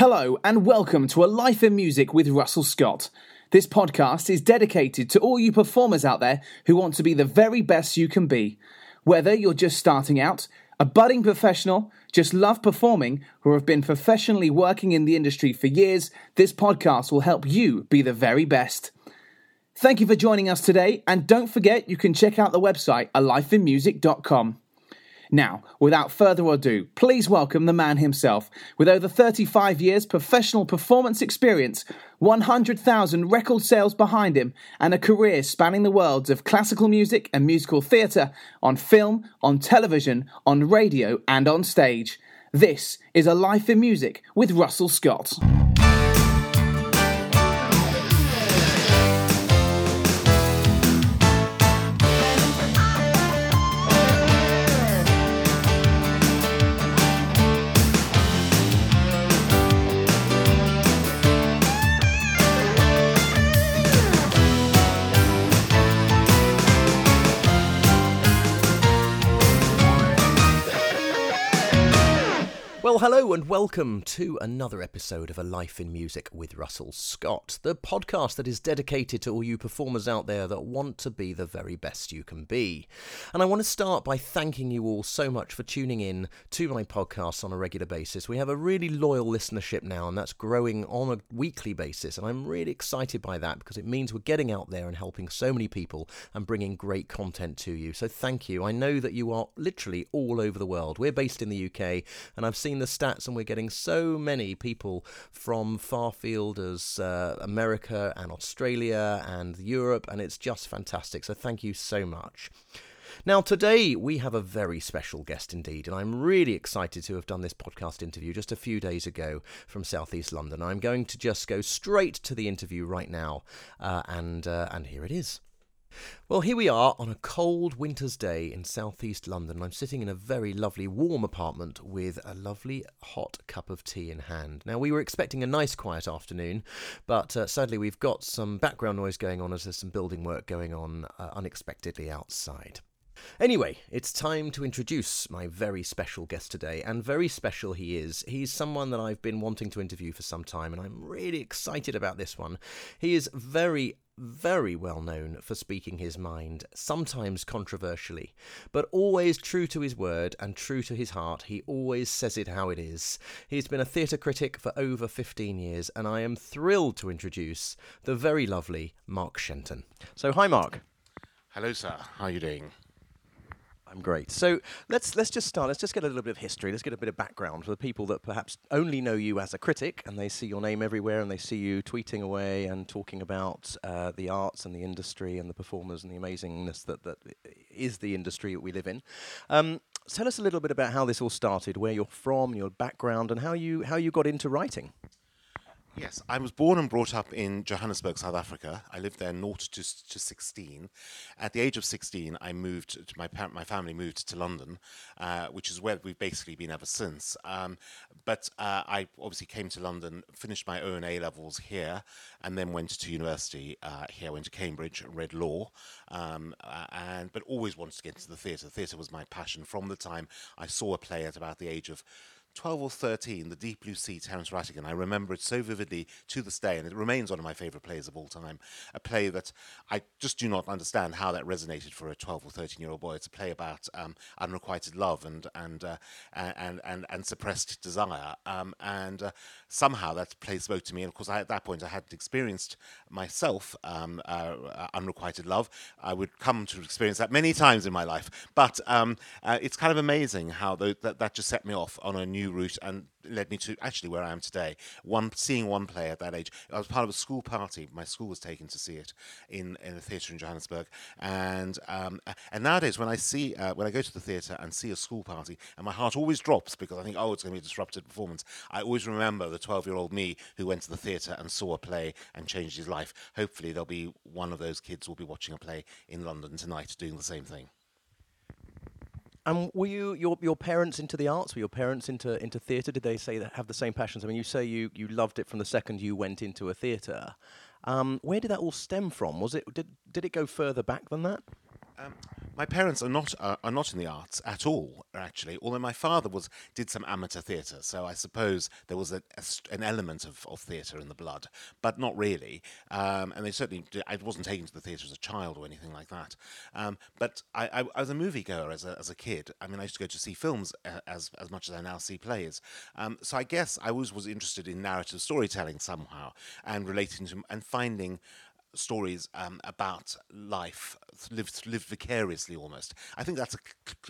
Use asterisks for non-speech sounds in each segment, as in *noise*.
Hello, and welcome to A Life in Music with Russell Scott. This podcast is dedicated to all you performers out there who want to be the very best you can be. Whether you're just starting out, a budding professional, just love performing, or have been professionally working in the industry for years, this podcast will help you be the very best. Thank you for joining us today, and don't forget you can check out the website alifeinmusic.com. Now, without further ado, please welcome the man himself. With over 35 years professional performance experience, 100,000 record sales behind him, and a career spanning the worlds of classical music and musical theatre, on film, on television, on radio, and on stage. This is A Life in Music with Russell Scott. Well, and welcome to another episode of A Life in Music with Russell Scott, the podcast that is dedicated to all you performers out there that want to be the very best you can be. And I want to start by thanking you all so much for tuning in to my podcasts on a regular basis. We have a really loyal listenership now, and that's growing on a weekly basis. And I'm really excited by that because it means we're getting out there and helping so many people and bringing great content to you. So thank you. I know that you are literally all over the world. We're based in the UK, and I've seen the stats, and we're getting so many people from far field as uh, America and Australia and Europe, and it's just fantastic. So thank you so much. Now, today we have a very special guest indeed, and I'm really excited to have done this podcast interview just a few days ago from Southeast London. I'm going to just go straight to the interview right now, uh, and uh, and here it is. Well, here we are on a cold winter's day in southeast London. I'm sitting in a very lovely warm apartment with a lovely hot cup of tea in hand. Now, we were expecting a nice quiet afternoon, but uh, sadly, we've got some background noise going on as there's some building work going on uh, unexpectedly outside. Anyway, it's time to introduce my very special guest today, and very special he is. He's someone that I've been wanting to interview for some time, and I'm really excited about this one. He is very very well known for speaking his mind, sometimes controversially, but always true to his word and true to his heart. He always says it how it is. He's been a theatre critic for over 15 years, and I am thrilled to introduce the very lovely Mark Shenton. So, hi, Mark. Hello, sir. How are you doing? I'm great. So let's let's just start. Let's just get a little bit of history. Let's get a bit of background for the people that perhaps only know you as a critic and they see your name everywhere and they see you tweeting away and talking about uh, the arts and the industry and the performers and the amazingness that that is the industry that we live in. Um, tell us a little bit about how this all started, where you're from, your background, and how you how you got into writing. Yes, I was born and brought up in Johannesburg, South Africa. I lived there naught to, to 16. At the age of 16, I moved, to my, my family moved to London, uh, which is where we've basically been ever since. Um, but uh, I obviously came to London, finished my own A levels here, and then went to university uh, here. went to Cambridge, read law, um, and but always wanted to get into the theatre. Theatre was my passion from the time I saw a play at about the age of 12 or 13, The Deep Blue Sea, Terence Rattigan. I remember it so vividly to this day, and it remains one of my favourite plays of all time. A play that I just do not understand how that resonated for a 12 or 13 year old boy. It's a play about um, unrequited love and and, uh, and and and suppressed desire, um, and uh, somehow that play spoke to me. And of course, I, at that point, I hadn't experienced myself um, uh, unrequited love. I would come to experience that many times in my life, but um, uh, it's kind of amazing how that that just set me off on a new new route and led me to actually where I am today. One seeing one play at that age. I was part of a school party. My school was taken to see it in, in a theatre in Johannesburg. And um, and nowadays when I see uh, when I go to the theatre and see a school party, and my heart always drops because I think oh it's going to be a disrupted performance. I always remember the 12 year old me who went to the theatre and saw a play and changed his life. Hopefully there'll be one of those kids will be watching a play in London tonight doing the same thing. And were you your your parents into the arts? Were your parents into into theatre? Did they say that have the same passions? I mean, you say you you loved it from the second you went into a theatre. Um, where did that all stem from? Was it did did it go further back than that? Um, My parents are not uh, are not in the arts at all, actually. Although my father was did some amateur theatre, so I suppose there was a, a, an element of, of theatre in the blood, but not really. Um, and they certainly did, I wasn't taken to the theatre as a child or anything like that. Um, but I, I, I, was a moviegoer as a as a kid. I mean, I used to go to see films uh, as as much as I now see plays. Um, so I guess I was was interested in narrative storytelling somehow and relating to and finding stories um, about life lived lived vicariously almost. I think that's a,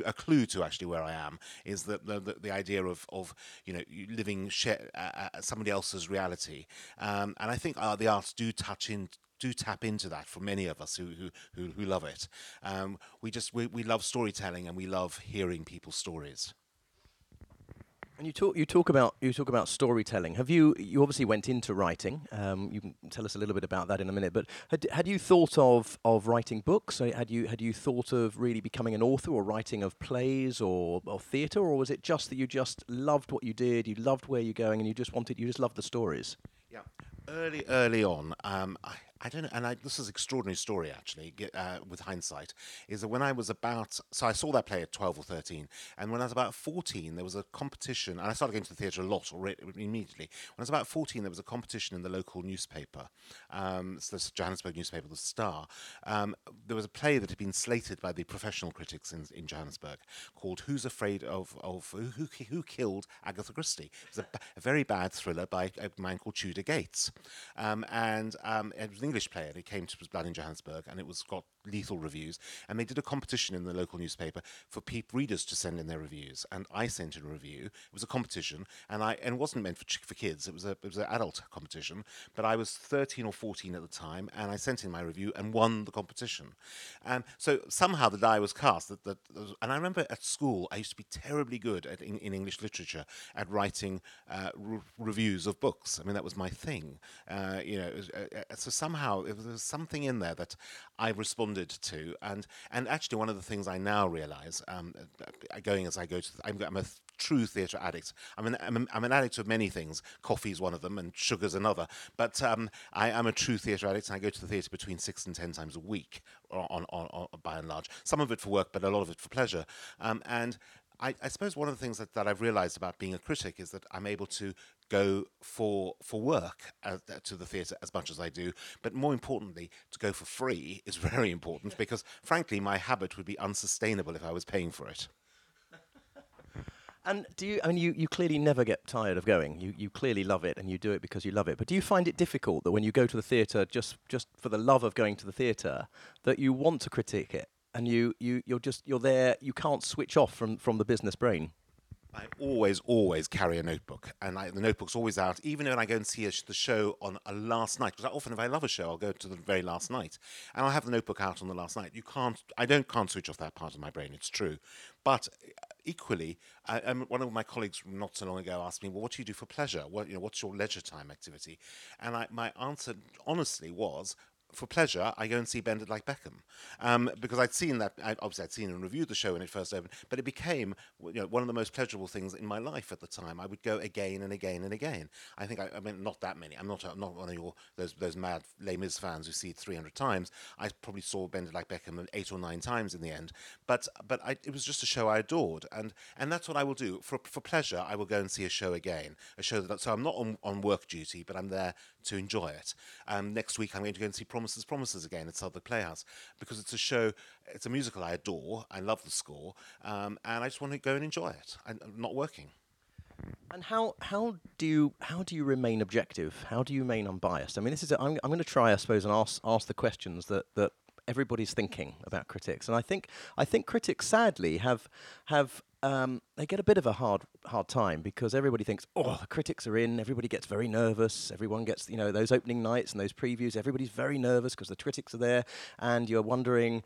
a clue to actually where I am is that the, the, the idea of of you know living uh, somebody else's reality, um, and I think uh, the arts do touch in do tap into that for many of us who who who, who love it. Um, we just we, we love storytelling and we love hearing people's stories. And you talk you talk about you talk about storytelling. Have you you obviously went into writing? Um, you can tell us a little bit about that in a minute. But had, had you thought of of writing books? Had you had you thought of really becoming an author or writing of plays or, or theatre, or was it just that you just loved what you did, you loved where you're going, and you just wanted you just loved the stories? Yeah, early early on, um, I, I don't know, and I, this is an extraordinary story actually, uh, with hindsight, is that when I was about, so I saw that play at 12 or 13, and when I was about 14, there was a competition, and I started going to the theatre a lot already, immediately. When I was about 14, there was a competition in the local newspaper, um, so the Johannesburg newspaper, The Star. Um, there was a play that had been slated by the professional critics in, in Johannesburg called Who's Afraid of, of Who, Who Killed Agatha Christie? It was a, a very bad thriller by a man called Tudor Gates. Um, and um, it was English player. It came to Blood in Johannesburg, and it was got lethal reviews. And they did a competition in the local newspaper for peep readers to send in their reviews. And I sent in a review. It was a competition, and I and it wasn't meant for for kids. It was a it was an adult competition. But I was 13 or 14 at the time, and I sent in my review and won the competition. And so somehow the die was cast. That, that and I remember at school I used to be terribly good at in, in English literature at writing uh, re- reviews of books. I mean that was my thing. Uh, you know, was, uh, uh so somehow there was something in there that I responded to, and and actually one of the things I now realise, um, uh, going as I go to, I'm, I'm a true theatre addict. I'm an, I'm, I'm, an addict of many things. Coffee is one of them, and sugar's another. But um, I am a true theatre addict, and I go to the theatre between six and ten times a week, on, on, on, by and large. Some of it for work, but a lot of it for pleasure. Um, and I, I, suppose one of the things that, that I've realised about being a critic is that I'm able to go for for work as, uh, to the theatre as much as I do, but more importantly, to go for free *laughs* is very important because, frankly, my habit would be unsustainable if I was paying for it. And do you? I mean, you, you clearly never get tired of going. You you clearly love it, and you do it because you love it. But do you find it difficult that when you go to the theatre, just just for the love of going to the theatre, that you want to critique it, and you you you're just you're there. You can't switch off from from the business brain. I always, always carry a notebook, and I, the notebook's always out. Even when I go and see a, the show on a last night, because often if I love a show, I'll go to the very last night, and I'll have the notebook out on the last night. You can't, I don't can't switch off that part of my brain. It's true, but equally, I, um, one of my colleagues not so long ago asked me, "Well, what do you do for pleasure? What you know, what's your leisure time activity?" And I, my answer, honestly, was for pleasure, I go and see Bend It Like Beckham um, because I'd seen that. I'd, obviously, I'd seen and reviewed the show when it first opened, but it became you know, one of the most pleasurable things in my life at the time. I would go again and again and again. I think I, I mean not that many. I'm not not one of your those those mad Les Mis fans who see it 300 times. I probably saw Bend It Like Beckham eight or nine times in the end. But but I, it was just a show I adored, and and that's what I will do for for pleasure. I will go and see a show again, a show that so I'm not on, on work duty, but I'm there to enjoy it. Um, next week I'm going to go and see Promises, Promises again at Southwark Playhouse because it's a show, it's a musical I adore. I love the score, um, and I just want to go and enjoy it. I'm not working. And how how do you how do you remain objective? How do you remain unbiased? I mean, this is i am I'm going to try, I suppose, and ask ask the questions that that everybody's thinking about critics, and I think I think critics sadly have have um, they get a bit of a hard hard time because everybody thinks, oh, the critics are in. Everybody gets very nervous. Everyone gets, you know, those opening nights and those previews. Everybody's very nervous because the critics are there, and you're wondering.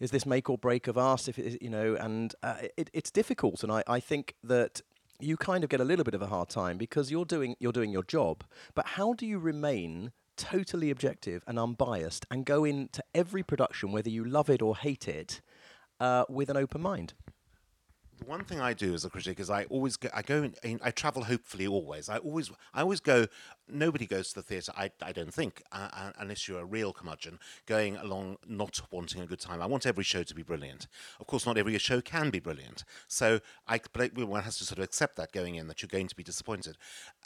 Is this make or break of us? If it, you know, and uh, it, it's difficult, and I, I think that you kind of get a little bit of a hard time because you're doing you're doing your job. But how do you remain totally objective and unbiased and go into every production, whether you love it or hate it, uh, with an open mind? One thing I do as a critic is I always go, I go in, I travel hopefully always. I always I always go. Nobody goes to the theatre. I, I don't think uh, uh, unless you're a real curmudgeon going along not wanting a good time. I want every show to be brilliant. Of course, not every show can be brilliant. So I but one has to sort of accept that going in that you're going to be disappointed.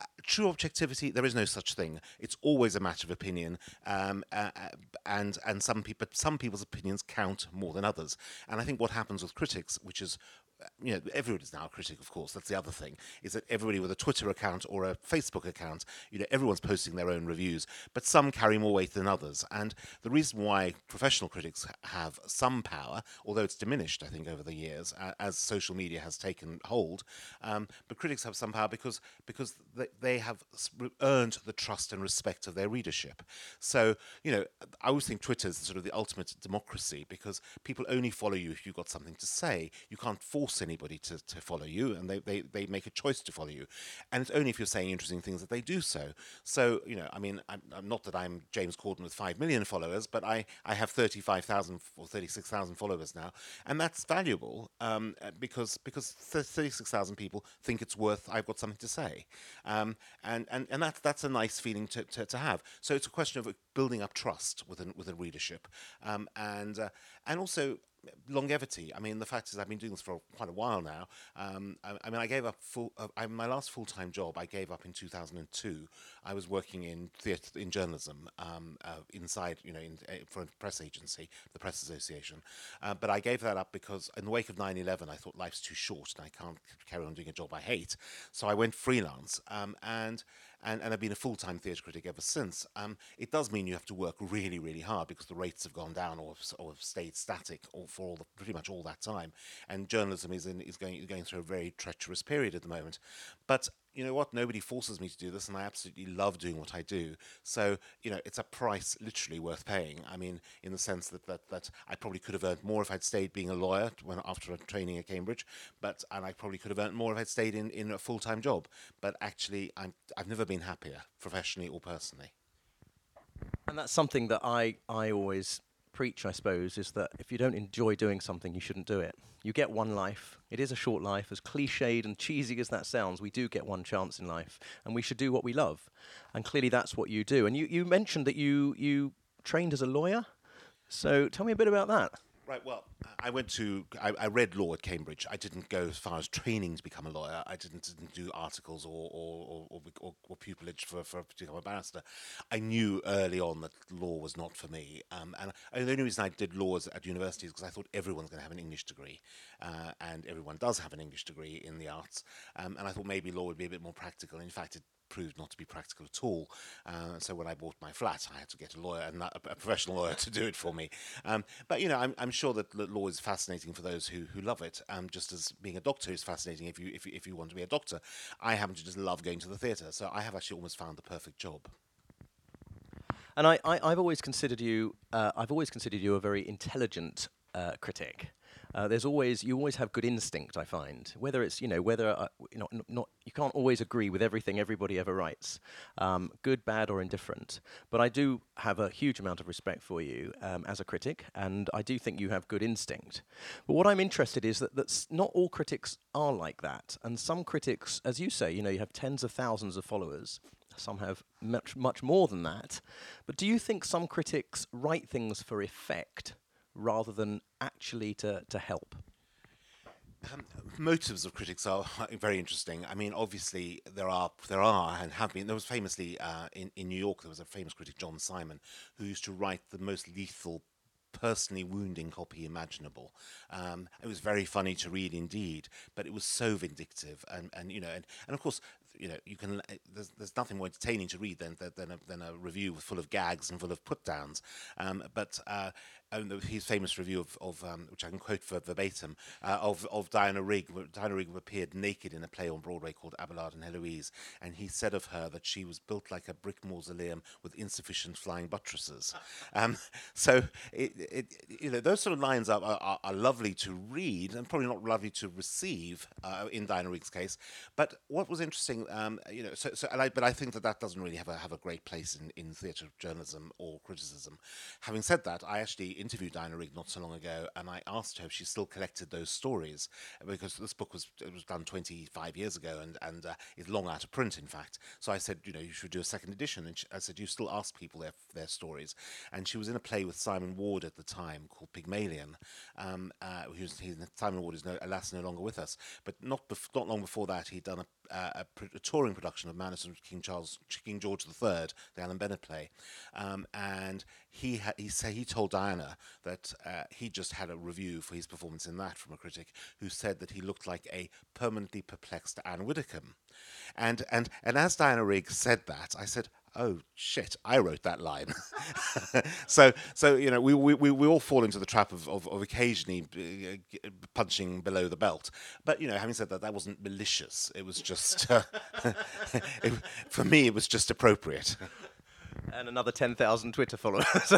Uh, true objectivity, there is no such thing. It's always a matter of opinion, um, uh, uh and and some people some people's opinions count more than others. And I think what happens with critics, which is you know, everybody's now a critic, of course. That's the other thing, is that everybody with a Twitter account or a Facebook account, you know, everyone's posting their own reviews, but some carry more weight than others. And the reason why professional critics have some power, although it's diminished, I think, over the years uh, as social media has taken hold, um, but critics have some power because because they, they have earned the trust and respect of their readership. So, you know, I always think Twitter is sort of the ultimate democracy because people only follow you if you've got something to say. You can't force force anybody to, to follow you, and they, they, they make a choice to follow you. And it's only if you're saying interesting things that they do so. So, you know, I mean, I'm, I'm not that I'm James Corden with 5 million followers, but I, I have 35,000 or 36,000 followers now. And that's valuable um, because, because 36,000 people think it's worth, I've got something to say. Um, and and, and that, that's a nice feeling to, to, to have. So it's a question of building up trust with, an, with a readership. Um, and, uh, and also, longevity. I mean, the fact is, I've been doing this for quite a while now. Um, I, I, mean, I gave up full. Uh, I, my last full time job I gave up in 2002. I was working in theatre in journalism um, uh, inside, you know, in, uh, for a press agency, the Press Association. Uh, but I gave that up because in the wake of 9/11, I thought life's too short and I can't carry on doing a job I hate. So I went freelance um, and and, and I've been a full time theatre critic ever since. Um, it does mean you have to work really, really hard because the rates have gone down or, or have stayed static for all the, pretty much all that time. And journalism is, in, is going, going through a very treacherous period at the moment. But you know what? Nobody forces me to do this, and I absolutely love doing what I do. So, you know, it's a price literally worth paying. I mean, in the sense that that, that I probably could have earned more if I'd stayed being a lawyer when after training at Cambridge, but and I probably could have earned more if I'd stayed in, in a full time job. But actually, I'm I've never been happier, professionally or personally. And that's something that I I always preach, I suppose, is that if you don't enjoy doing something, you shouldn't do it. You get one life. It is a short life. As cliched and cheesy as that sounds, we do get one chance in life, and we should do what we love. And clearly, that's what you do. And you, you mentioned that you, you trained as a lawyer. So tell me a bit about that. Right. Well, I went to I, I, read law at Cambridge. I didn't go as far as training to become a lawyer. I didn't, didn't do articles or or, or, or, or pupillage for, for to become a barrister. I knew early on that law was not for me. Um, and, and, the only reason I did law at university is because I thought everyone's going to have an English degree, uh, and everyone does have an English degree in the arts. Um, and I thought maybe law would be a bit more practical. In fact, it proved not to be practical at all. Uh, so when I bought my flat, I had to get a lawyer and a professional lawyer to do it for me. Um, but you know, I'm, I'm, sure that law is fascinating for those who, who love it. Um, just as being a doctor is fascinating if you, if if you want to be a doctor. I happen to just love going to the theatre, so I have actually almost found the perfect job. And I, I, have always considered you, uh, I've always considered you a very intelligent uh, critic. Uh, there's always you always have good instinct. I find whether it's you know whether uh, you know not you can't always agree with everything everybody ever writes, um, good, bad, or indifferent. But I do have a huge amount of respect for you um, as a critic, and I do think you have good instinct. But what I'm interested is that that's not all critics are like that, and some critics, as you say, you know, you have tens of thousands of followers. Some have much much more than that. But do you think some critics write things for effect? Rather than actually to, to help? Um, motives of critics are *laughs* very interesting. I mean, obviously there are there are and have been. There was famously uh, in in New York there was a famous critic John Simon who used to write the most lethal personally wounding copy imaginable. Um, it was very funny to read indeed, but it was so vindictive, and, and you know, and, and of course, you know, you can. There's, there's nothing more entertaining to read than than a, than a review full of gags and full of put downs. Um, but uh, his famous review of, of um, which I can quote verbatim, uh, of, of Diana Rigg. Diana Rigg appeared naked in a play on Broadway called Abelard and Heloise, and he said of her that she was built like a brick mausoleum with insufficient flying buttresses. *laughs* Um, so, it, it, you know, those sort of lines are, are, are, lovely to read and probably not lovely to receive uh, in Diana Rigg's case. But what was interesting, um, you know, so, so I, but I think that that doesn't really have a have a great place in, in theatre journalism or criticism. Having said that, I actually interviewed Diana Rigg not so long ago, and I asked her if she still collected those stories because this book was it was done 25 years ago and and uh, is long out of print, in fact. So I said, you know, you should do a second edition, and she, I said, you still ask people their their stories, and she was in a play with Simon Ward at the time called Pygmalion. Um, uh, who's, he's, Simon Ward is no, alas no longer with us, but not bef- not long before that he'd done a a, a, touring production of Madness King Charles, King George III, the Alan Bennett play, um, and he ha- he said he told Diana that uh, he just had a review for his performance in that from a critic who said that he looked like a permanently perplexed Anne Widdecombe, and and and as Diana Rigg said that, I said, oh shit, I wrote that line. *laughs* so, so you know, we, we, we all fall into the trap of, of, of, occasionally uh, punching below the belt. But you know, having said that, that wasn't malicious. It was just, uh, *laughs* it, for me, it was just appropriate. And another ten thousand Twitter followers. *laughs*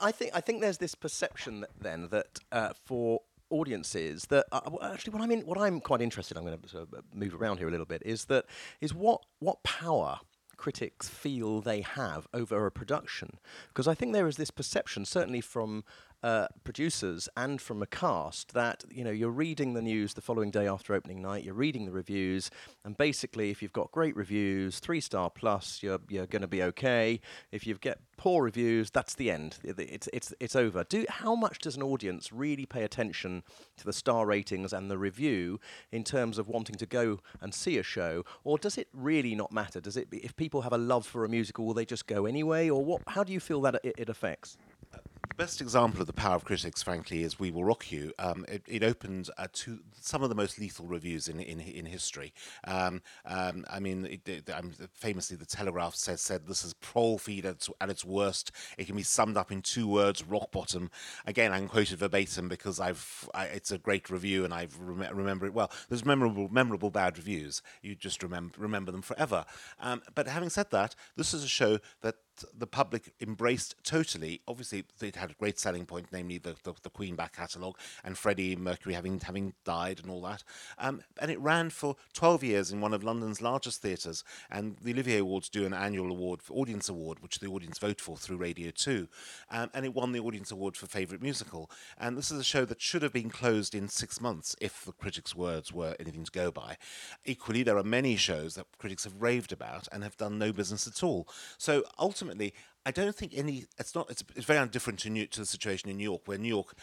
I think I think there's this perception then that uh, for audiences that uh, actually what I'm what I'm quite interested. I'm going to sort of uh, move around here a little bit. Is that is what what power critics feel they have over a production because I think there is this perception, certainly from uh, producers and from a cast that you know you're reading the news the following day after opening night. You're reading the reviews, and basically, if you've got great reviews, three star plus, you're you're going to be okay. If you get poor reviews, that's the end. It's it's it's over. Do how much does an audience really pay attention to the star ratings and the review in terms of wanting to go and see a show, or does it really not matter? Does it if people have a love for a musical, will they just go anyway, or what? How do you feel that it, it affects? Best example of the power of critics, frankly, is "We Will Rock You." Um, it, it, opened uh, to some of the most lethal reviews in in, in history. Um, um, I mean, it, it, famously, the Telegraph says said this is prolefeed at its, at its worst. It can be summed up in two words: rock bottom. Again, I'm quoted verbatim because I've I, it's a great review and I rem- remember it well. There's memorable memorable bad reviews. You just remember remember them forever. Um, but having said that, this is a show that the public embraced totally. Obviously, it had a great selling point, namely the, the, the Queen back catalogue and Freddie Mercury having having died and all that. Um, and it ran for 12 years in one of London's largest theatres. And the Olivier Awards do an annual award, audience award, which the audience vote for through Radio 2. Um, and it won the audience award for favourite musical. And this is a show that should have been closed in six months if the critics' words were anything to go by. Equally, there are many shows that critics have raved about and have done no business at all. So ultimately, I don't think any. It's not. It's, it's very different to, New, to the situation in New York, where New York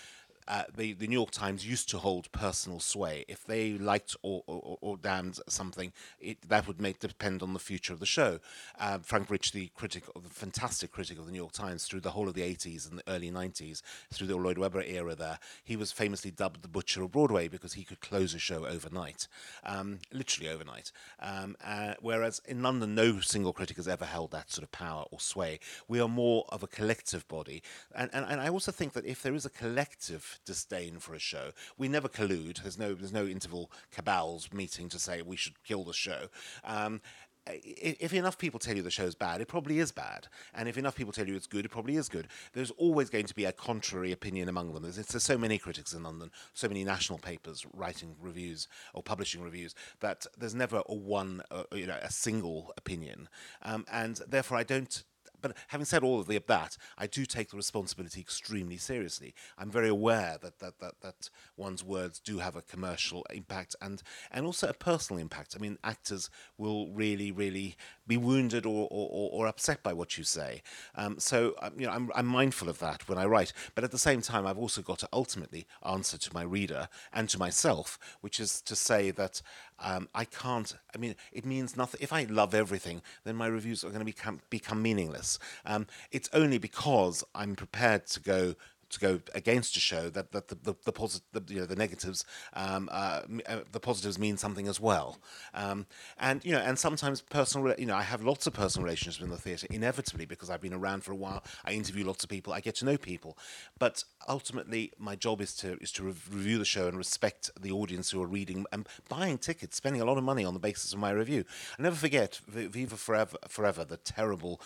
uh, the, the New York Times used to hold personal sway. If they liked or, or, or damned something, it, that would make depend on the future of the show. Uh, Frank Rich, the critic, the fantastic critic of the New York Times through the whole of the 80s and the early 90s, through the Lloyd Webber era there, he was famously dubbed the Butcher of Broadway because he could close a show overnight, um, literally overnight. Um, uh, whereas in London, no single critic has ever held that sort of power or sway. We are more of a collective body. And, and, and I also think that if there is a collective disdain for a show. We never collude. There's no there's no interval cabals meeting to say we should kill the show. Um, if enough people tell you the show's bad, it probably is bad. And if enough people tell you it's good, it probably is good. There's always going to be a contrary opinion among them. There's, there's so many critics in London, so many national papers writing reviews or publishing reviews that there's never a one, uh, you know, a single opinion. Um, and therefore, I don't but having said all of the, that, I do take the responsibility extremely seriously. I'm very aware that, that, that, that one's words do have a commercial impact and, and also a personal impact. I mean, actors will really, really be wounded or, or, or upset by what you say. Um, so, um, you know, I'm, I'm mindful of that when I write. But at the same time, I've also got to ultimately answer to my reader and to myself, which is to say that um, I can't. I mean, it means nothing. If I love everything, then my reviews are going to become become meaningless. Um, it's only because I'm prepared to go to go against a show that, that the the, the, posit- the you know the negatives um, uh, uh, the positives mean something as well. Um, and you know and sometimes personal you know I have lots of personal relationships in the theatre inevitably because I've been around for a while. I interview lots of people. I get to know people. But ultimately my job is to is to re- review the show and respect the audience who are reading and buying tickets spending a lot of money on the basis of my review. I never forget Viva Forever Forever the terrible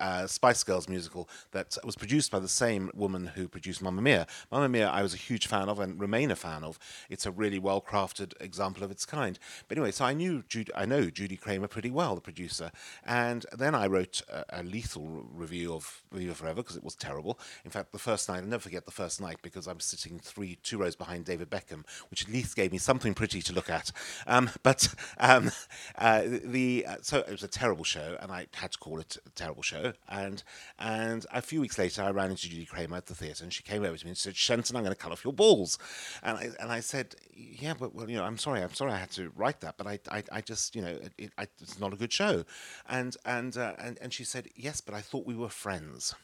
uh, Spice Girls musical that was produced by the same woman who produced Mamma Mia. Mamma Mia, I was a huge fan of and remain a fan of. It's a really well crafted example of its kind. But anyway, so I knew Judy, I know Judy Craymer pretty well, the producer, and then I wrote a, a lethal review of Viva Forever because it was terrible. In fact, the first night, I'll never forget the first night because I was sitting three, two rows behind David Beckham, which at least gave me something pretty to look at. Um, but um, *laughs* uh, the uh, so it was a terrible show, and I had to call it a terrible show. And and a few weeks later, I ran into Judy Craymer at the theatre, and she came over to me and said, "Shenton, I'm going to cut off your balls." And I and I said, "Yeah, but well, you know, I'm sorry, I'm sorry, I had to write that, but I I, I just you know, it, I, it's not a good show." And and uh, and and she said, "Yes, but I thought we were friends."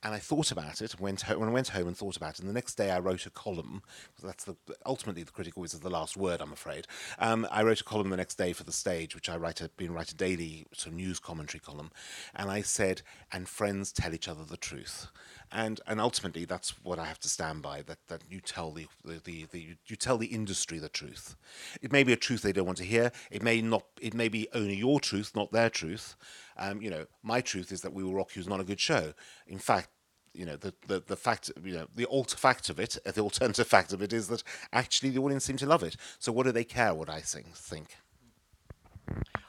And I thought about it went home, when I went home and thought about it. And the next day I wrote a column. That's the ultimately the critic always is the last word, I'm afraid. Um, I wrote a column the next day for the stage, which I write a, been write a daily sort of news commentary column, and I said, "And friends tell each other the truth." And and ultimately that's what I have to stand by. That that you tell the the, the, the you tell the industry the truth. It may be a truth they don't want to hear. It may not. It may be only your truth, not their truth. Um, you know, my truth is that We Will Rock You is not a good show. In fact, you know, the, the, the fact, you know, the alt fact of it, *laughs* the alternative fact of it is that actually the audience seem to love it. So what do they care what I think? think?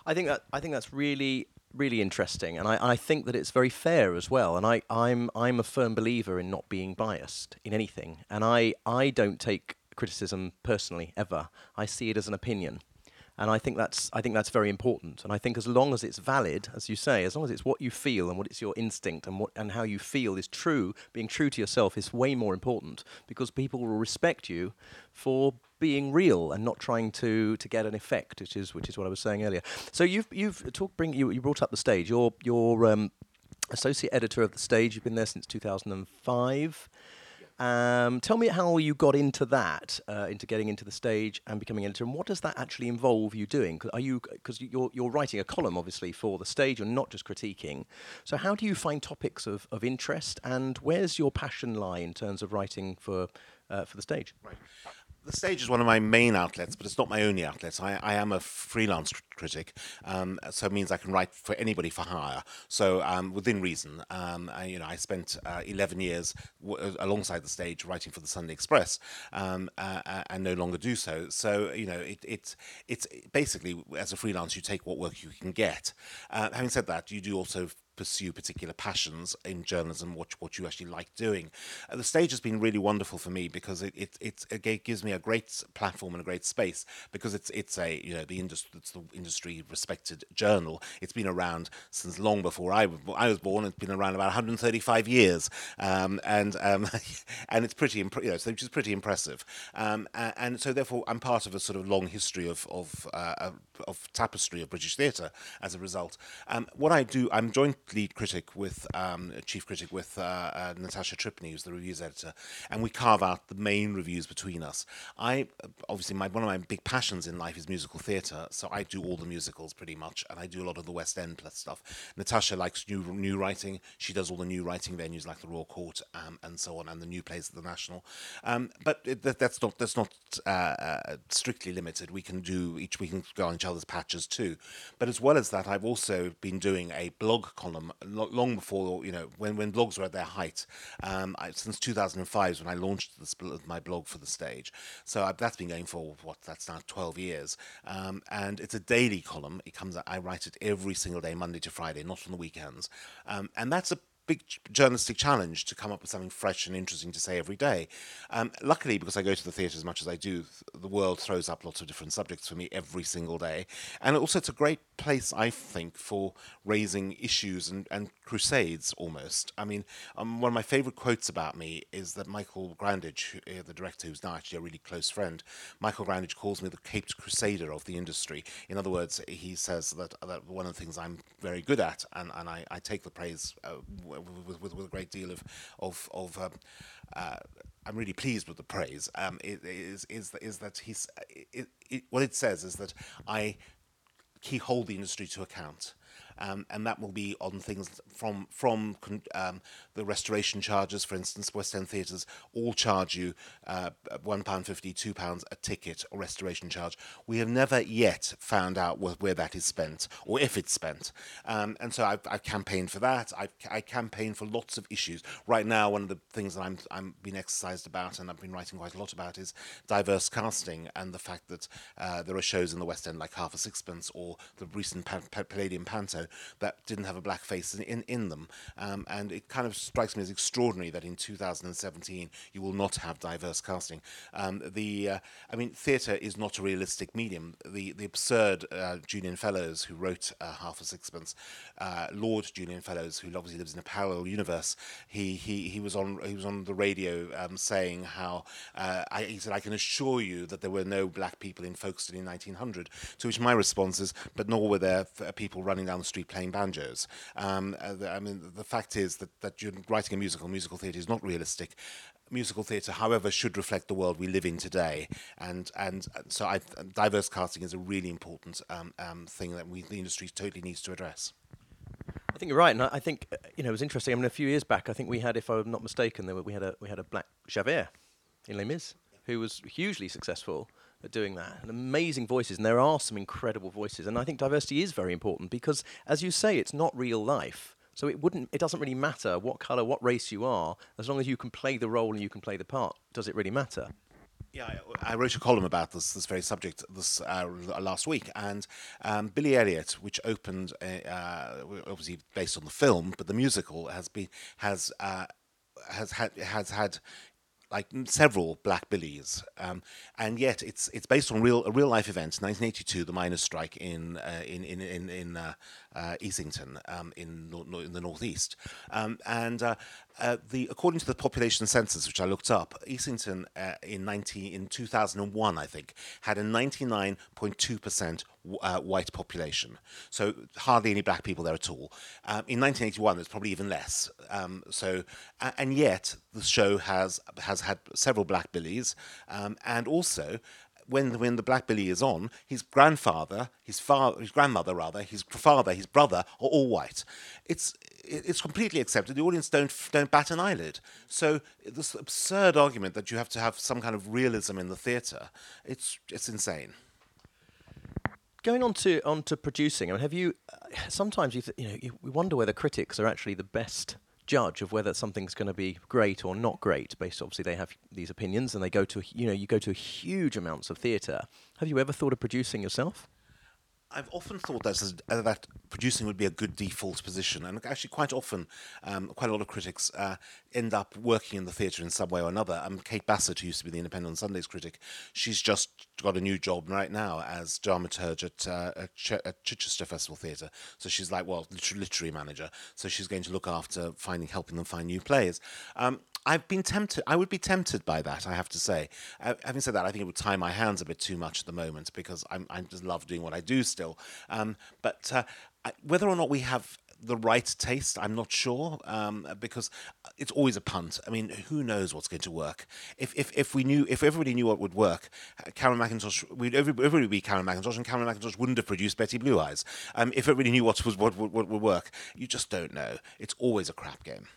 I think that I think that's really really interesting, and I, I think that it's very fair as well. And I, I'm I'm a firm believer in not being biased in anything, and I I don't take criticism personally ever. I see it as an opinion and I think that's I think that's very important. And I think as long as it's valid, as you say, as long as it's what you feel and what it's your instinct and what and how you feel is true, being true to yourself is way more important because people will respect you for being real and not trying to to get an effect, which is which is what I was saying earlier. So you've you've talked bring you you brought up the stage. You're you're um, associate editor of the stage. You've been there since 2005. Um, tell me how you got into that, uh, into getting into the stage and becoming editor, and what does that actually involve you doing? Are you because you're you're writing a column obviously for the stage, you're not just critiquing. So how do you find topics of, of interest, and where's your passion lie in terms of writing for uh, for the stage? Right the stage is one of my main outlets, but it's not my only outlet. I, I am a freelance critic, um, so it means I can write for anybody for hire. So um, within reason, um, I, you know, I spent uh, 11 years w- uh, alongside the stage writing for the Sunday Express, um, uh, uh, and no longer do so. So you know, it, it's it's basically as a freelance, you take what work you can get. Uh, having said that, you do also pursue particular passions in journalism, what, what you actually like doing. Uh, the stage has been really wonderful for me because it, it, it, it, gives me a great platform and a great space because it's it's a you know the industry it's the industry respected journal. It's been around since long before I, I was born. It's been around about 135 years, um, and um, *laughs* and it's pretty imp- you know, which is pretty impressive. Um, and, and, so therefore I'm part of a sort of long history of of uh, of tapestry of British theatre as a result. Um, what I do, I'm joint lead critic with um, chief critic with uh, uh, Natasha Tripney, who's the reviews editor, and we carve out the main reviews between us. I obviously my one of my big passions in life is musical theatre, so I do all the musicals pretty much, and I do a lot of the West End stuff. Natasha likes new new writing; she does all the new writing venues like the Royal Court um, and so on, and the new plays at the National. Um, but it, that, that's not that's not uh, uh, strictly limited. We can do each we can go on each other's patches too. But as well as that, I've also been doing a blog column long before you know when when blogs were at their height. Um, I, since 2005 is when I launched this, my blog for the stage. So I, that's been going for what that's now 12 years, um, and it's a daily column. It comes out, I write it every single day, Monday to Friday, not on the weekends, um, and that's a big journalistic challenge to come up with something fresh and interesting to say every day. Um, luckily, because I go to the theatre as much as I do, the world throws up lots of different subjects for me every single day. And also, it's a great place, I think, for raising issues and, and crusades almost. I mean, um, one of my favourite quotes about me is that Michael Grandage, uh, the director who's now actually a really close friend, Michael Grandage calls me the caped crusader of the industry. In other words, he says that, that one of the things I'm very good at, and, and I, I take the praise uh, with, with, with, a great deal of of, of um, uh, I'm really pleased with the praise. Um, it, is is is that he's it, it, what it says is that I he hold the industry to account. Um, and that will be on things from from um, the restoration charges. For instance, West End theatres all charge you uh, one pound fifty, two pounds a ticket or restoration charge. We have never yet found out wh- where that is spent or if it's spent, um, and so I've, I've, campaigned for that. I've, I campaign for lots of issues. Right now, one of the things that I'm I'm being exercised about and I've been writing quite a lot about is diverse casting and the fact that uh, there are shows in the West End like Half a Sixpence or the recent Palladium Panto that didn't have a black face in, in, in them. Um, and it kind of strikes me as extraordinary that in 2017 you will not have diverse casting. Um, the uh, I mean, theatre is not a realistic medium. The the absurd uh, Julian Fellowes, who wrote uh, Half a Sixpence, uh, Lord Julian Fellowes, who obviously lives in a parallel universe, he he, he was on he was on the radio um, saying how uh, I, he said I can assure you that there were no black people in Folkestone in 1900. To which my response is, but nor were there people running down the street playing banjos. Um, uh, I mean, the fact is that that you're writing a musical. Musical theatre is not realistic musical theatre, however, should reflect the world we live in today. And and so I, diverse casting is a really important um, um, thing that we, the industry totally needs to address. I think you're right, and I think uh, you know it was interesting. I mean, a few years back, I think we had, if I'm not mistaken, there we had a we had a black Javert in Les Mis, who was hugely successful at doing that, and amazing voices. And there are some incredible voices, and I think diversity is very important because, as you say, it's not real life. So it wouldn't. It doesn't really matter what color, what race you are, as long as you can play the role and you can play the part. Does it really matter? Yeah, I, I, wrote a column about this this very subject this uh, last week, and um, Billy Elliot, which opened uh, uh, obviously based on the film, but the musical has been has uh, has had has had like several Black Billies, um, and yet it's it's based on real a real life event, 1982, the miners' strike in uh, in in in, in uh, uh, Easington um, in, no, in the northeast, um, and uh, uh, the according to the population census, which I looked up, Easington uh, in 19 in 2001, I think, had a 99.2 percent uh, white population, so hardly any black people there at all. Um, in 1981, there's probably even less. Um, so, and yet the show has has had several black billies, um, and also when when the Black Billy is on, his grandfather, his father, his grandmother rather, his father, his brother are all white. It's it's completely accepted. The audience don't don't bat an eyelid. So this absurd argument that you have to have some kind of realism in the theatre, it's it's insane. Going on to on to producing, I mean, have you? Uh, sometimes you th- you know you, we wonder whether critics are actually the best judge of whether something's going to be great or not great based obviously they have these opinions and they go to you know you go to huge amounts of theatre have you ever thought of producing yourself I've often thought that uh, that producing would be a good default position, and actually, quite often, um, quite a lot of critics uh, end up working in the theatre in some way or another. Um, Kate Bassett, who used to be the Independent Sundays critic, she's just got a new job right now as dramaturge at, uh, at, Ch- at Chichester Festival Theatre. So she's like, well, literary manager. So she's going to look after finding, helping them find new players. Um, I've been tempted. I would be tempted by that. I have to say. Uh, having said that, I think it would tie my hands a bit too much at the moment because I'm I just love doing what I do still. Um, but uh, whether or not we have the right taste, I'm not sure um, because it's always a punt. I mean, who knows what's going to work? If if, if we knew, if everybody knew what would work, Cameron Mackintosh, we'd everybody would be Cameron Mackintosh, and Cameron Mackintosh wouldn't have produced Betty Blue Eyes. Um, if everybody knew what was what, what, what would work, you just don't know. It's always a crap game.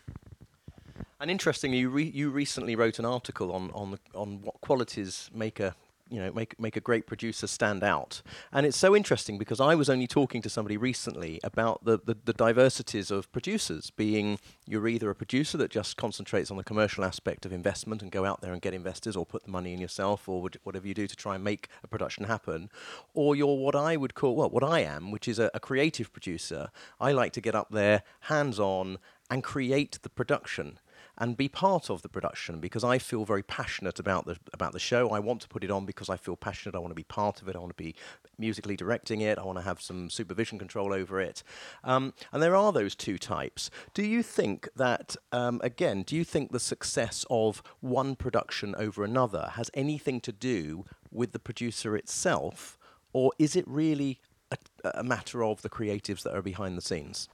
And interestingly, you, re- you recently wrote an article on on the, on what qualities make a you know make make a great producer stand out. And it's so interesting because I was only talking to somebody recently about the, the, the diversities of producers. Being you're either a producer that just concentrates on the commercial aspect of investment and go out there and get investors, or put the money in yourself, or whatever you do to try and make a production happen, or you're what I would call well what I am, which is a, a creative producer. I like to get up there, hands on, and create the production and be part of the production because I feel very passionate about the about the show. I want to put it on because I feel passionate. I want to be part of it. I want to be musically directing it. I want to have some supervision control over it. Um, and there are those two types. Do you think that um, again? Do you think the success of one production over another has anything to do with the producer itself, or is it really a, a matter of the creatives that are behind the scenes?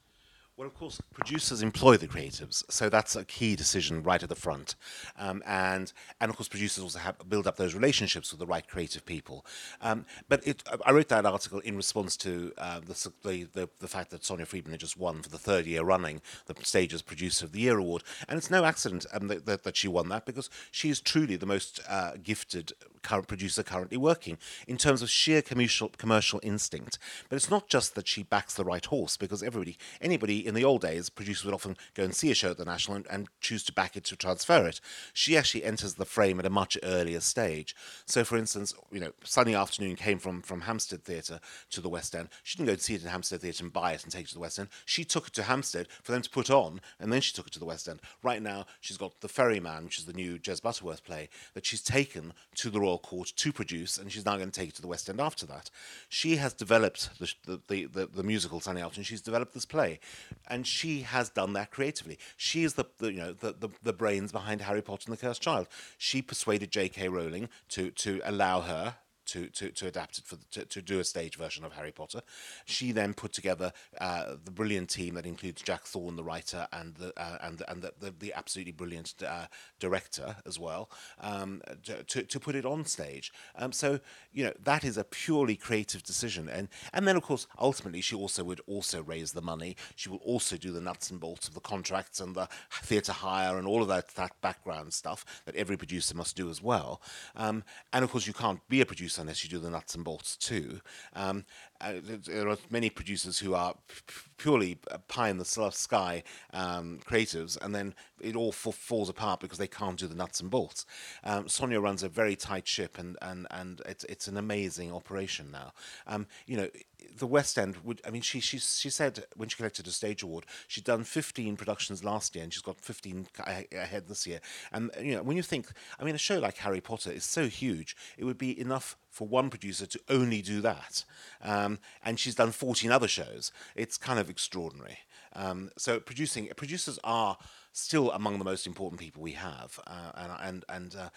Well, of course, producers employ the creatives, so that's a key decision right at the front. Um, and and of course, producers also have build up those relationships with the right creative people. Um, but it, I wrote that article in response to uh, the, the, the fact that Sonia Friedman had just won for the third year running the Stages Producer of the Year award, and it's no accident um, that, that, that, she won that because she is truly the most uh, gifted current producer currently working in terms of sheer commercial commercial instinct. But it's not just that she backs the right horse because everybody, anybody in the old days, producers would often go and see a show at the National and, and choose to back it to transfer it. She actually enters the frame at a much earlier stage. So, for instance, you know, Sunny Afternoon came from from Hampstead Theatre to the West End. She didn't go and see it in Hampstead Theatre and buy it and take it to the West End. She took it to Hampstead for them to put on, and then she took it to the West End. Right now, she's got The Ferryman, which is the new Jez Butterworth play that she's taken to the Royal Court to produce, and she's now going to take it to the West End after that. She has developed the the, the, the musical Sunny Afternoon. She's developed this play, and she has done that creatively. She is the, the you know the, the, the brains behind Harry Potter and the Cursed Child. She persuaded J.K. Rowling to to allow her to, to, to adapt it for to, to do a stage version of Harry Potter. She then put together uh, the brilliant team that includes Jack Thorne, the writer, and the uh, and and the, the, the absolutely brilliant uh, director as well, um, to, to put it on stage. Um, so you know that is a purely creative decision, and and then of course ultimately she also would also raise the money. She will also do the nuts and bolts of the contracts and the theatre hire and all of that that background stuff that every producer must do as well. Um, and of course you can't be a producer unless you do the nuts and bolts too. Um, uh, there are many producers who are purely pie in the sky um, creatives, and then it all f- falls apart because they can't do the nuts and bolts. Um, Sonia runs a very tight ship, and and and it's it's an amazing operation now. Um, you know, the West End would. I mean, she she she said when she collected a stage award, she'd done 15 productions last year, and she's got 15 ahead this year. And you know, when you think, I mean, a show like Harry Potter is so huge, it would be enough for one producer to only do that. Um, and she's done 14 other shows. It's kind of extraordinary. Um, so producing producers are still among the most important people we have, uh, and and and uh,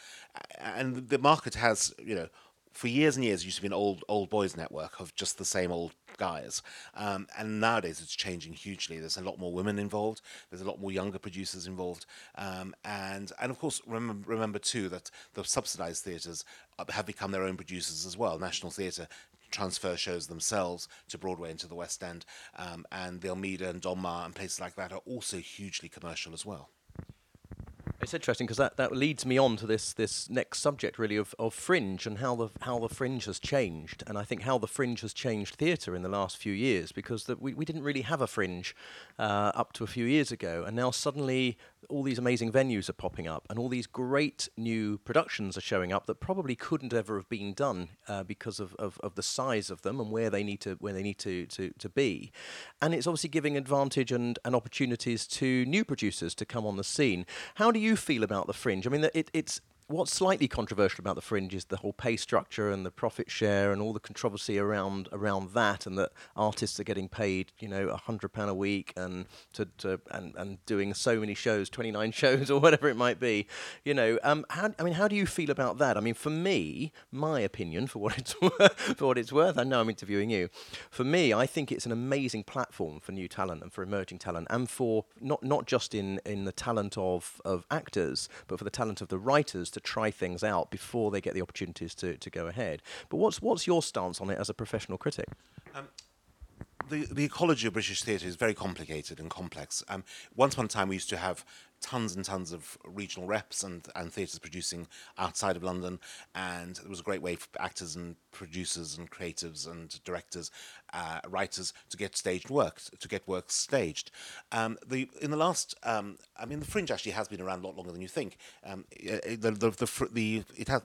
and the market has you know for years and years it used to be an old old boys network of just the same old guys. Um, and nowadays it's changing hugely. There's a lot more women involved. There's a lot more younger producers involved. Um, and and of course remember, remember too that the subsidized theaters have become their own producers as well. National theatre transfer shows themselves to Broadway and to the West End, um, and the Almeida and Donmar and places like that are also hugely commercial as well. It's interesting because that, that leads me on to this this next subject really of, of fringe and how the how the fringe has changed. And I think how the fringe has changed theatre in the last few years because we, we didn't really have a fringe uh, up to a few years ago. And now suddenly all these amazing venues are popping up and all these great new productions are showing up that probably couldn't ever have been done uh, because of, of, of, the size of them and where they need to where they need to, to, to be. And it's obviously giving advantage and, and opportunities to new producers to come on the scene. How do you you feel about the fringe? I mean, it, it's what's slightly controversial about the fringe is the whole pay structure and the profit share and all the controversy around around that, and that artists are getting paid, you know, a hundred pound a week and to, to and, and doing so many shows, twenty nine *laughs* shows or whatever it might be, you know. Um, how, I mean, how do you feel about that? I mean, for me, my opinion, for what it's *laughs* for what it's worth, I know I'm interviewing you. For me, I think it's an amazing platform for new talent and for emerging talent, and for not not just in in the talent of of actors, but for the talent of the writers to try things out before they get the opportunities to, to go ahead. But what's what's your stance on it as a professional critic? Um, the, the ecology of British theatre is very complicated and complex. Um, once upon a time, we used to have tons and tons of regional reps and, and theatres producing outside of London, and it was a great way for actors and producers and creatives and directors, uh, writers to get staged work, to get work staged. Um, the in the last, um, I mean, the Fringe actually has been around a lot longer than you think. Um, the, the, the, the, the it has,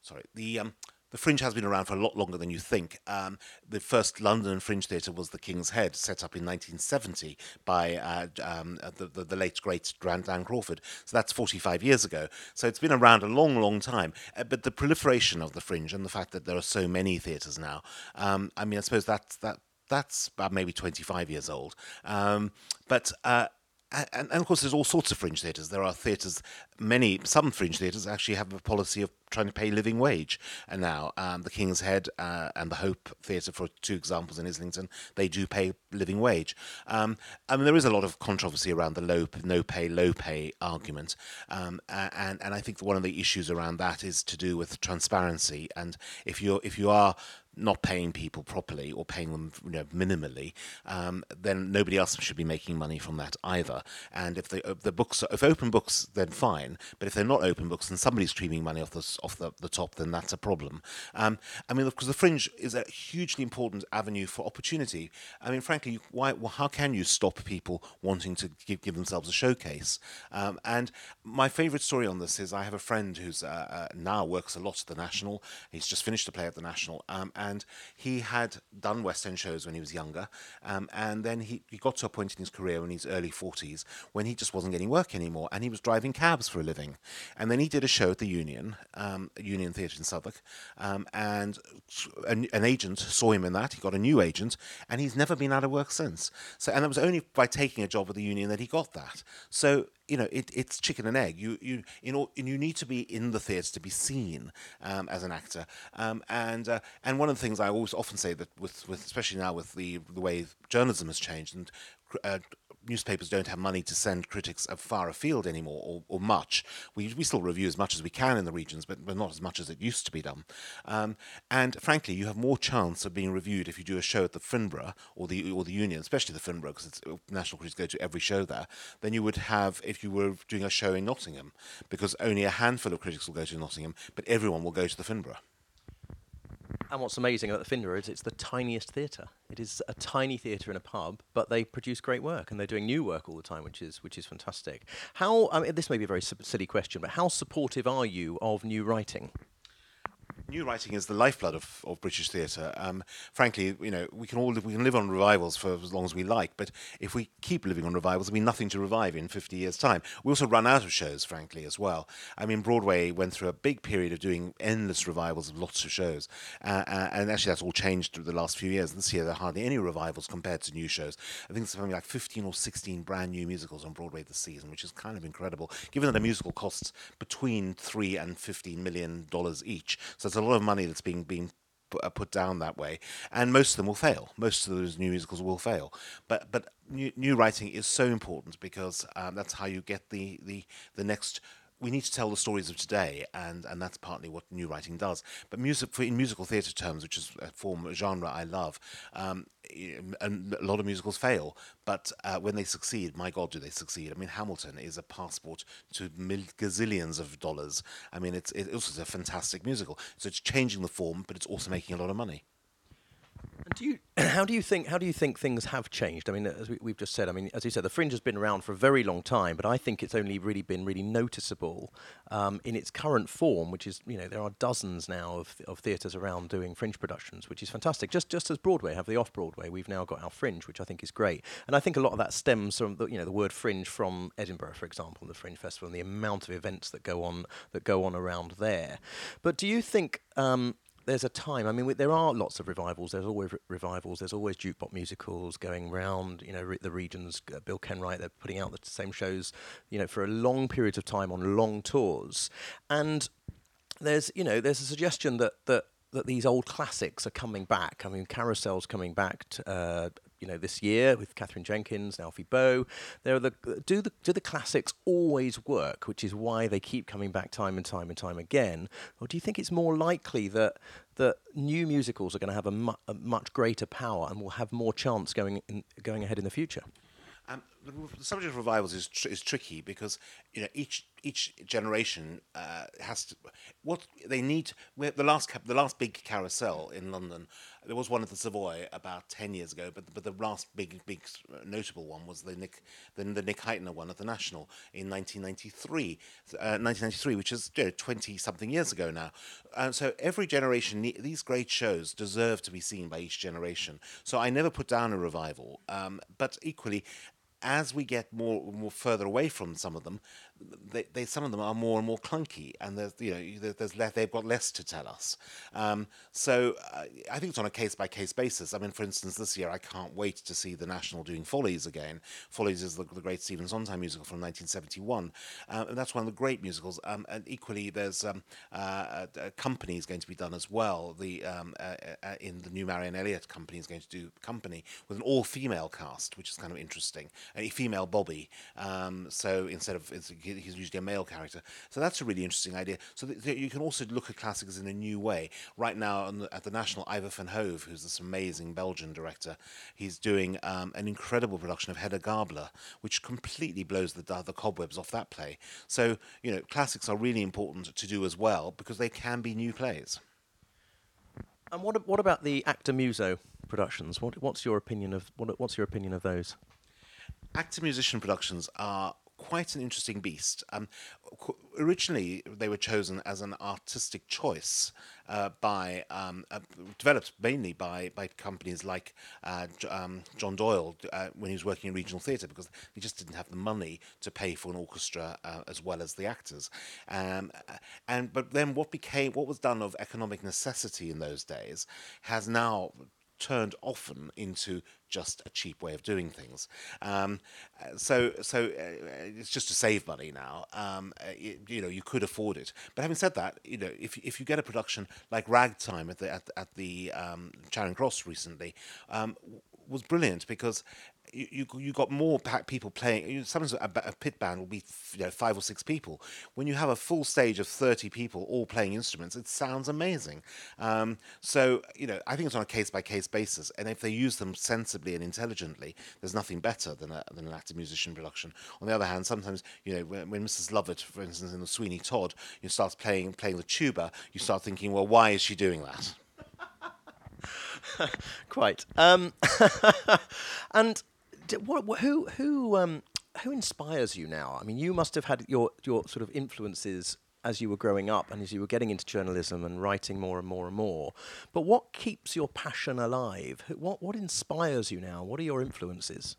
sorry, the um, the Fringe has been around for a lot longer than you think. Um, the first London Fringe Theatre was the King's Head, set up in 1970 by uh, um, the, the, the, late great Dan Crawford. So that's 45 years ago. So it's been around a long, long time. Uh, but the proliferation of the Fringe and the fact that there are so many theatres now, um, I mean, I suppose that's that that's about maybe 25 years old. Um, but uh, and, and, of course, there's all sorts of fringe theatres. There are theatres, many, some fringe theatres actually have a policy of trying to pay living wage. And now, um, the King's Head uh, and the Hope Theatre, for two examples in Islington, they do pay living wage. Um, I mean, there is a lot of controversy around the low, no pay, low pay argument. Um, and, and I think one of the issues around that is to do with transparency. And if you're, if you are not paying people properly or paying them you know, minimally, um, then nobody else should be making money from that either. And if the the books are, if open books, then fine. But if they're not open books and somebody's streaming money off the off the, the top, then that's a problem. Um, I mean, because the fringe is a hugely important avenue for opportunity. I mean, frankly, why? Well, how can you stop people wanting to give, give themselves a showcase? Um, and my favourite story on this is I have a friend who's uh, uh, now works a lot at the National. He's just finished a play at the National, um, and he had done West End shows when he was younger, um, and then he, he got to a point in his career in his early 40s when he just wasn't getting work anymore, and he was driving cabs for a living. And then he did a show at the Union, um, Union Theatre in Southwark, um, and an, an, agent saw him in that. He got a new agent, and he's never been out of work since. So, and it was only by taking a job at the Union that he got that. So you know, it, it's chicken and egg. You you you know, you need to be in the theatre to be seen um, as an actor. Um, and uh, and one of the things I always often say that with, with especially now with the the way journalism has changed and uh, newspapers don't have money to send critics of far afield anymore, or, or, much. We, we still review as much as we can in the regions, but, but not as much as it used to be done. Um, and frankly, you have more chance of being reviewed if you do a show at the Finborough or the or the Union, especially the Finborough, because national critics go to every show there, than you would have if you were doing a show in Nottingham, because only a handful of critics will go to Nottingham, but everyone will go to the Finborough. And what's amazing about the Finborough is it's the tiniest theatre. It is a tiny theatre in a pub, but they produce great work and they're doing new work all the time, which is which is fantastic. How I mean, this may be a very silly question, but how supportive are you of new writing? New writing is the lifeblood of, of British theatre. Um, frankly, you know, we can all live, we can live on revivals for as long as we like, but if we keep living on revivals, there'll be nothing to revive in 50 years' time. We also run out of shows, frankly, as well. I mean, Broadway went through a big period of doing endless revivals of lots of shows, uh, uh, and actually that's all changed through the last few years. This year, there are hardly any revivals compared to new shows. I think there's something like 15 or 16 brand new musicals on Broadway this season, which is kind of incredible, given that a musical costs between three and 15 million dollars each. So it's a lot of money that's being being uh, put down that way, and most of them will fail. Most of those new musicals will fail. But but new, new writing is so important because um, that's how you get the the the next we need to tell the stories of today, and, and that's partly what new writing does. But music, for, in musical theatre terms, which is a form, a genre I love, um, and a lot of musicals fail, but uh, when they succeed, my God, do they succeed? I mean, Hamilton is a passport to mil- gazillions of dollars. I mean, it's it also is a fantastic musical. So it's changing the form, but it's also making a lot of money. And do you, *clears throat* how do you think, how do you think things have changed? I mean, as we, have just said, I mean, as you said, the Fringe has been around for a very long time, but I think it's only really been really noticeable um, in its current form, which is, you know, there are dozens now of, of theatres around doing Fringe productions, which is fantastic. Just just as Broadway have the off Broadway, we've now got our Fringe, which I think is great. And I think a lot of that stems from, the, you know, the word Fringe from Edinburgh, for example, and the Fringe Festival, and the amount of events that go on that go on around there. But do you think um, there's a time. I mean, we, there are lots of revivals. There's always re- revivals. There's always jukebox musicals going round. You know, re- the regions. Uh, Bill Kenwright. They're putting out the same shows. You know, for a long period of time on long tours. And there's, you know, there's a suggestion that that that these old classics are coming back. I mean, Carousel's coming back. Uh, you know, this year with Katherine Jenkins and Alfie Boe. There are the do the do the classics always work, which is why they keep coming back time and time and time again. Or do you think it's more likely that that new musicals are going to have a, mu- a much greater power and will have more chance going in, going ahead in the future? Um, the subject of revivals is tr- is tricky because you know each each generation uh, has to what they need. The last cap, the last big carousel in London, there was one at the Savoy about ten years ago, but but the last big big notable one was the Nick the, the Nick Hytner one at the National in 1993, uh, 1993, which is you know, 20 something years ago now. And so every generation, these great shows deserve to be seen by each generation. So I never put down a revival, um, but equally as we get more more further away from some of them, they, they some of them are more and more clunky, and there's you know there's less, they've got less to tell us. Um, so uh, I think it's on a case by case basis. I mean, for instance, this year I can't wait to see the National doing Follies again. Follies is the, the great Stephen Sondheim musical from 1971, um, and that's one of the great musicals. Um, and equally, there's um, uh, a, company is going to be done as well. The um, uh, uh, in the new Marianne Elliott company is going to do company with an all female cast, which is kind of interesting. A female Bobby. Um, so instead of he's usually a male character. So that's a really interesting idea. So th- th- you can also look at classics in a new way. Right now the, at the National, Ivo van Hove, who's this amazing Belgian director, he's doing um, an incredible production of Hedda Gabler, which completely blows the, the cobwebs off that play. So you know, classics are really important to do as well because they can be new plays. And what what about the Actor Muso productions? What what's your opinion of what, what's your opinion of those? Actor musician productions are quite an interesting beast. Um, originally, they were chosen as an artistic choice uh, by um, uh, developed mainly by by companies like uh, um, John Doyle uh, when he was working in regional theatre because they just didn't have the money to pay for an orchestra uh, as well as the actors. Um, and but then what became what was done of economic necessity in those days has now turned often into just a cheap way of doing things. Um, so, so uh, it's just to save money now. Um, it, uh, you know, you could afford it. But having said that, you know, if if you get a production like Ragtime at the at, at the um, Charing Cross recently, um, was brilliant because you, you got more people playing. Sometimes a, a, pit band will be you know, five or six people. When you have a full stage of thirty people all playing instruments, it sounds amazing. Um, so you know, I think it's on a case by case basis, and if they use them sensibly and intelligently, there's nothing better than a, than an active musician production. On the other hand, sometimes you know when, when Mrs. Lovett, for instance, in the Sweeney Todd, you start playing playing the tuba, you start thinking, well, why is she doing that? *laughs* Quite. Um, *laughs* and what, who who um, who inspires you now? I mean, you must have had your your sort of influences as you were growing up and as you were getting into journalism and writing more and more and more. But what keeps your passion alive? What what inspires you now? What are your influences?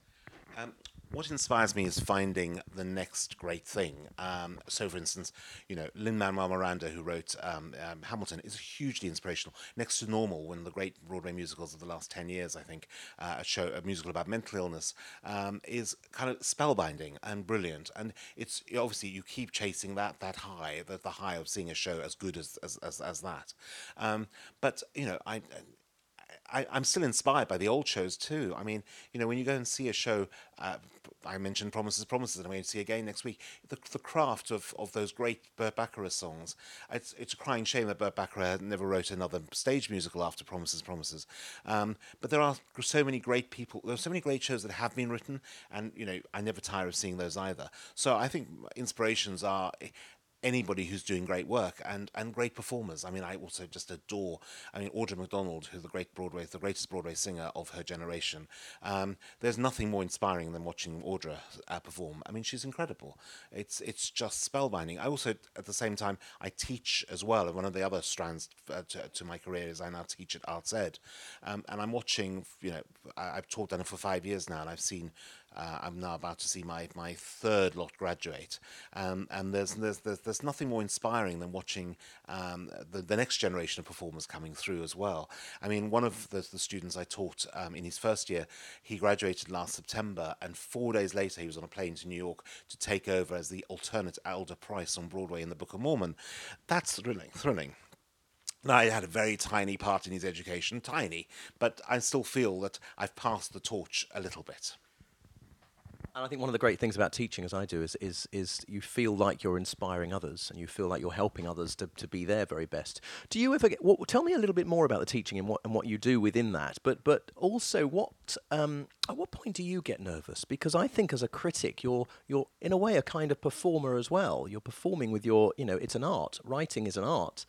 Um, what inspires me is finding the next great thing. Um, so, for instance, you know, Lin Manuel Miranda, who wrote um, um, Hamilton, is hugely inspirational. Next to Normal, one of the great Broadway musicals of the last ten years, I think, uh, a show, a musical about mental illness, um, is kind of spellbinding and brilliant. And it's obviously you keep chasing that that high, the, the high of seeing a show as good as as as, as that. Um, but you know, I I, am still inspired by the old shows too. I mean, you know, when you go and see a show, uh, I mentioned Promises, Promises, and I'm going to see again next week. The, the craft of, of those great Burt Bacharach songs. It's it's a crying shame that Burt Bacharach never wrote another stage musical after Promises, Promises. Um, but there are so many great people. There are so many great shows that have been written, and you know, I never tire of seeing those either. So I think inspirations are anybody who's doing great work and, and great performers. I mean, I also just adore. I mean, Audra McDonald, who's the great Broadway, the greatest Broadway singer of her generation. Um, there's nothing more inspiring than watching Audra uh, perform. I mean, she's incredible. It's it's just spellbinding. I also, at the same time, I teach as well. And one of the other strands uh, to, to, my career is I now teach at Arts Ed, um, and I'm watching. You know, I, I've taught it for five years now, and I've seen uh, I'm now about to see my, my third lot graduate, um, and there's, there's there's there's nothing more inspiring than watching um, the the next generation of performers coming through as well. I mean, one of the, the students I taught um, in his first year, he graduated last September, and four days later he was on a plane to New York to take over as the alternate Elder Price on Broadway in the Book of Mormon. That's thrilling, thrilling. Now, I had a very tiny part in his education, tiny, but I still feel that I've passed the torch a little bit. And I think one of the great things about teaching, as I do, is is is you feel like you're inspiring others, and you feel like you're helping others to, to be their very best. Do you ever get? Tell me a little bit more about the teaching and what and what you do within that. But but also, what um, at what point do you get nervous? Because I think as a critic, you're you're in a way a kind of performer as well. You're performing with your you know it's an art. Writing is an art,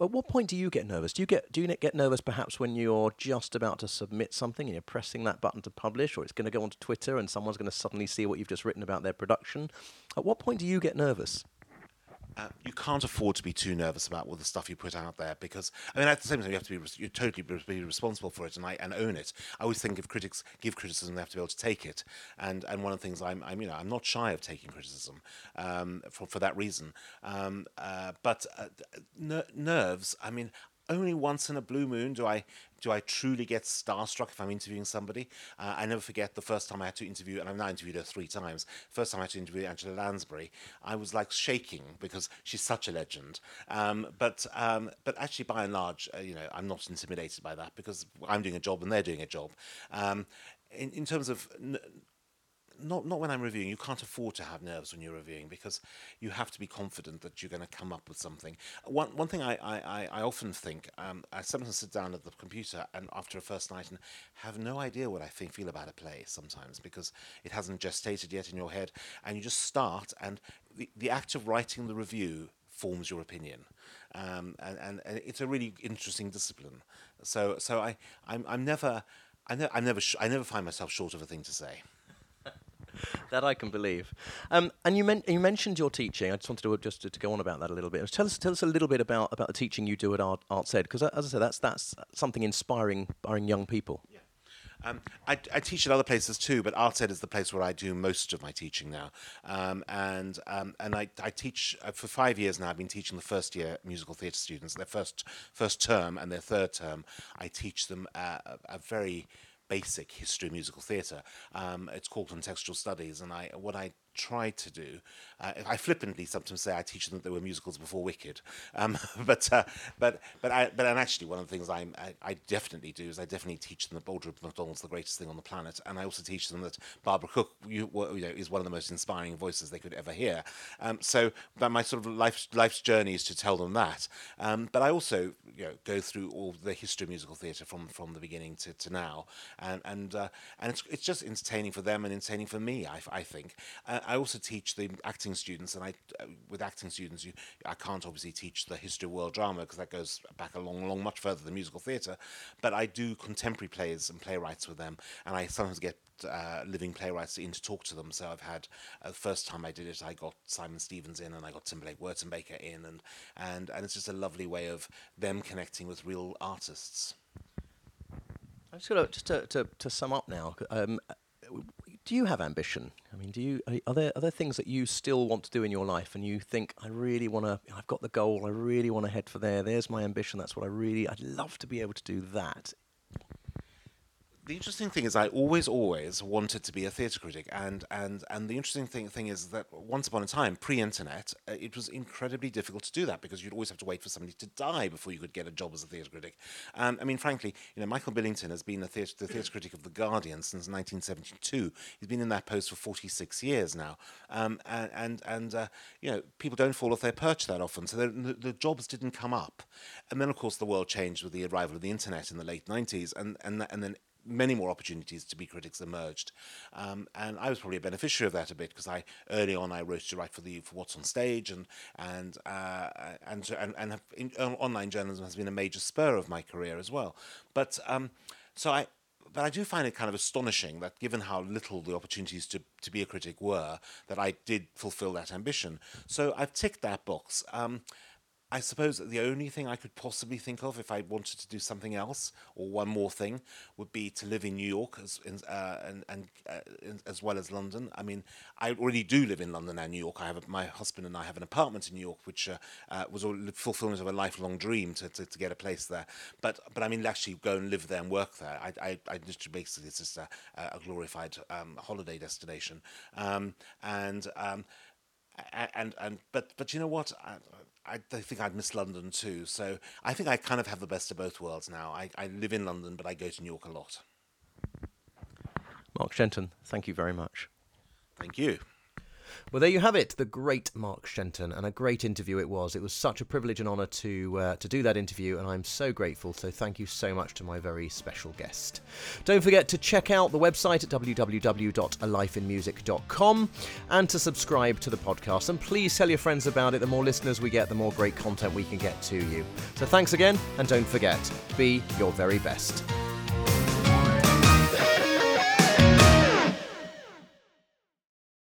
at what point do you get nervous? Do you get do you get nervous perhaps when you're just about to submit something and you're pressing that button to publish, or it's going to go onto Twitter and someone's going to suddenly see what you've just written about their production? At what point do you get nervous? Uh, you can't afford to be too nervous about all the stuff you put out there because I mean at the same time you have to be you totally be responsible for it and I and own it. I always think if critics give criticism, they have to be able to take it. And and one of the things I'm, I'm you know I'm not shy of taking criticism um, for for that reason. Um, uh, but uh, ner- nerves. I mean, only once in a blue moon do I do I truly get starstruck if I'm interviewing somebody. Uh, I never forget the first time I had to interview, and I've now interviewed her three times. First time I had to interview Angela Lansbury, I was like shaking because she's such a legend. Um, but um, but actually, by and large, uh, you know, I'm not intimidated by that because I'm doing a job and they're doing a job. Um, in, in terms of n- not not when I'm reviewing. You can't afford to have nerves when you're reviewing because you have to be confident that you're going to come up with something. One one thing I I, I often think um, I sometimes sit down at the computer and after a first night and have no idea what I think feel about a play sometimes because it hasn't gestated yet in your head and you just start and the, the act of writing the review forms your opinion. Um, and, and, and it's a really interesting discipline. So so I I'm, I'm never I, ne- I never sh- I never find myself short of a thing to say. *laughs* that I can believe. Um, and you, men- you mentioned your teaching. I just wanted to just to, to, go on about that a little bit. Tell us, tell us a little bit about, about the teaching you do at Art, Arts Ed, because as I said, that's that's something inspiring, inspiring young people. Yeah. Um, I, I, teach at other places too, but Arts Ed is the place where I do most of my teaching now. Um, and um, and I, I teach uh, for five years now. I've been teaching the first year musical theatre students, their first first term and their third term. I teach them uh, a very basic history of musical theatre. Um, it's called contextual studies, and I what I try to do. Uh, I flippantly sometimes say I teach them that there were musicals before Wicked, um, *laughs* but uh, but but I, but and actually one of the things I, I definitely do is I definitely teach them that Audra McDonald's the greatest thing on the planet, and I also teach them that Barbara Cook you, you know, is one of the most inspiring voices they could ever hear. Um, so but my sort of life life's journey is to tell them that. Um, but I also you know go through all the history of musical theatre from from the beginning to, to now, and and uh, and it's it's just entertaining for them and entertaining for me. I, I think. Uh, I also teach the acting students, and I with acting students, you I can't obviously teach the history of world drama because that goes back a long, long, much further than musical theatre. But I do contemporary plays and playwrights with them, and I sometimes get uh, living playwrights in to talk to them. So I've had uh, the first time I did it, I got Simon Stephens in, and I got Timberlake Wertenbaker in, and and and it's just a lovely way of them connecting with real artists. I'm just gonna just to, to, to sum up now. Um, do you have ambition? I mean, do you are there are there things that you still want to do in your life, and you think I really want to? I've got the goal. I really want to head for there. There's my ambition. That's what I really. I'd love to be able to do that the interesting thing is I always, always wanted to be a theatre critic, and, and, and the interesting thing, thing is that once upon a time, pre-internet, uh, it was incredibly difficult to do that because you'd always have to wait for somebody to die before you could get a job as a theatre critic. Um, I mean, frankly, you know, Michael Billington has been theater, the theatre critic of the Guardian since 1972. He's been in that post for 46 years now, um, and and, and uh, you know, people don't fall off their perch that often, so the, the jobs didn't come up. And then, of course, the world changed with the arrival of the internet in the late 90s, and and and then many more opportunities to be critics emerged, um, and I was probably a beneficiary of that a bit because I early on I wrote to write for the for What's on Stage and and uh, and and, and have, in, online journalism has been a major spur of my career as well. But um, so I but I do find it kind of astonishing that given how little the opportunities to, to be a critic were, that I did fulfill that ambition. So I've ticked that box. Um, I suppose the only thing I could possibly think of if I wanted to do something else or one more thing would be to live in New York as uh, and and uh, as well as London. I mean, I already do live in London and New York. I have a, my husband and I have an apartment in New York, which uh, uh was a fulfillment of a lifelong dream to, to, to, get a place there. But but I mean, actually go and live there and work there. I I, I just basically it's just a, a glorified um, holiday destination. Um, and um, and and but but you know what. I, I, think I'd miss London too. So I think I kind of have the best of both worlds now. I, I live in London, but I go to New York a lot. Mark Shenton, thank you very much. Thank you. Well, there you have it, the great Mark Shenton, and a great interview it was. It was such a privilege and honour to uh, to do that interview, and I'm so grateful. So thank you so much to my very special guest. Don't forget to check out the website at www.alifeinmusic.com and to subscribe to the podcast. And please tell your friends about it. The more listeners we get, the more great content we can get to you. So thanks again, and don't forget, be your very best.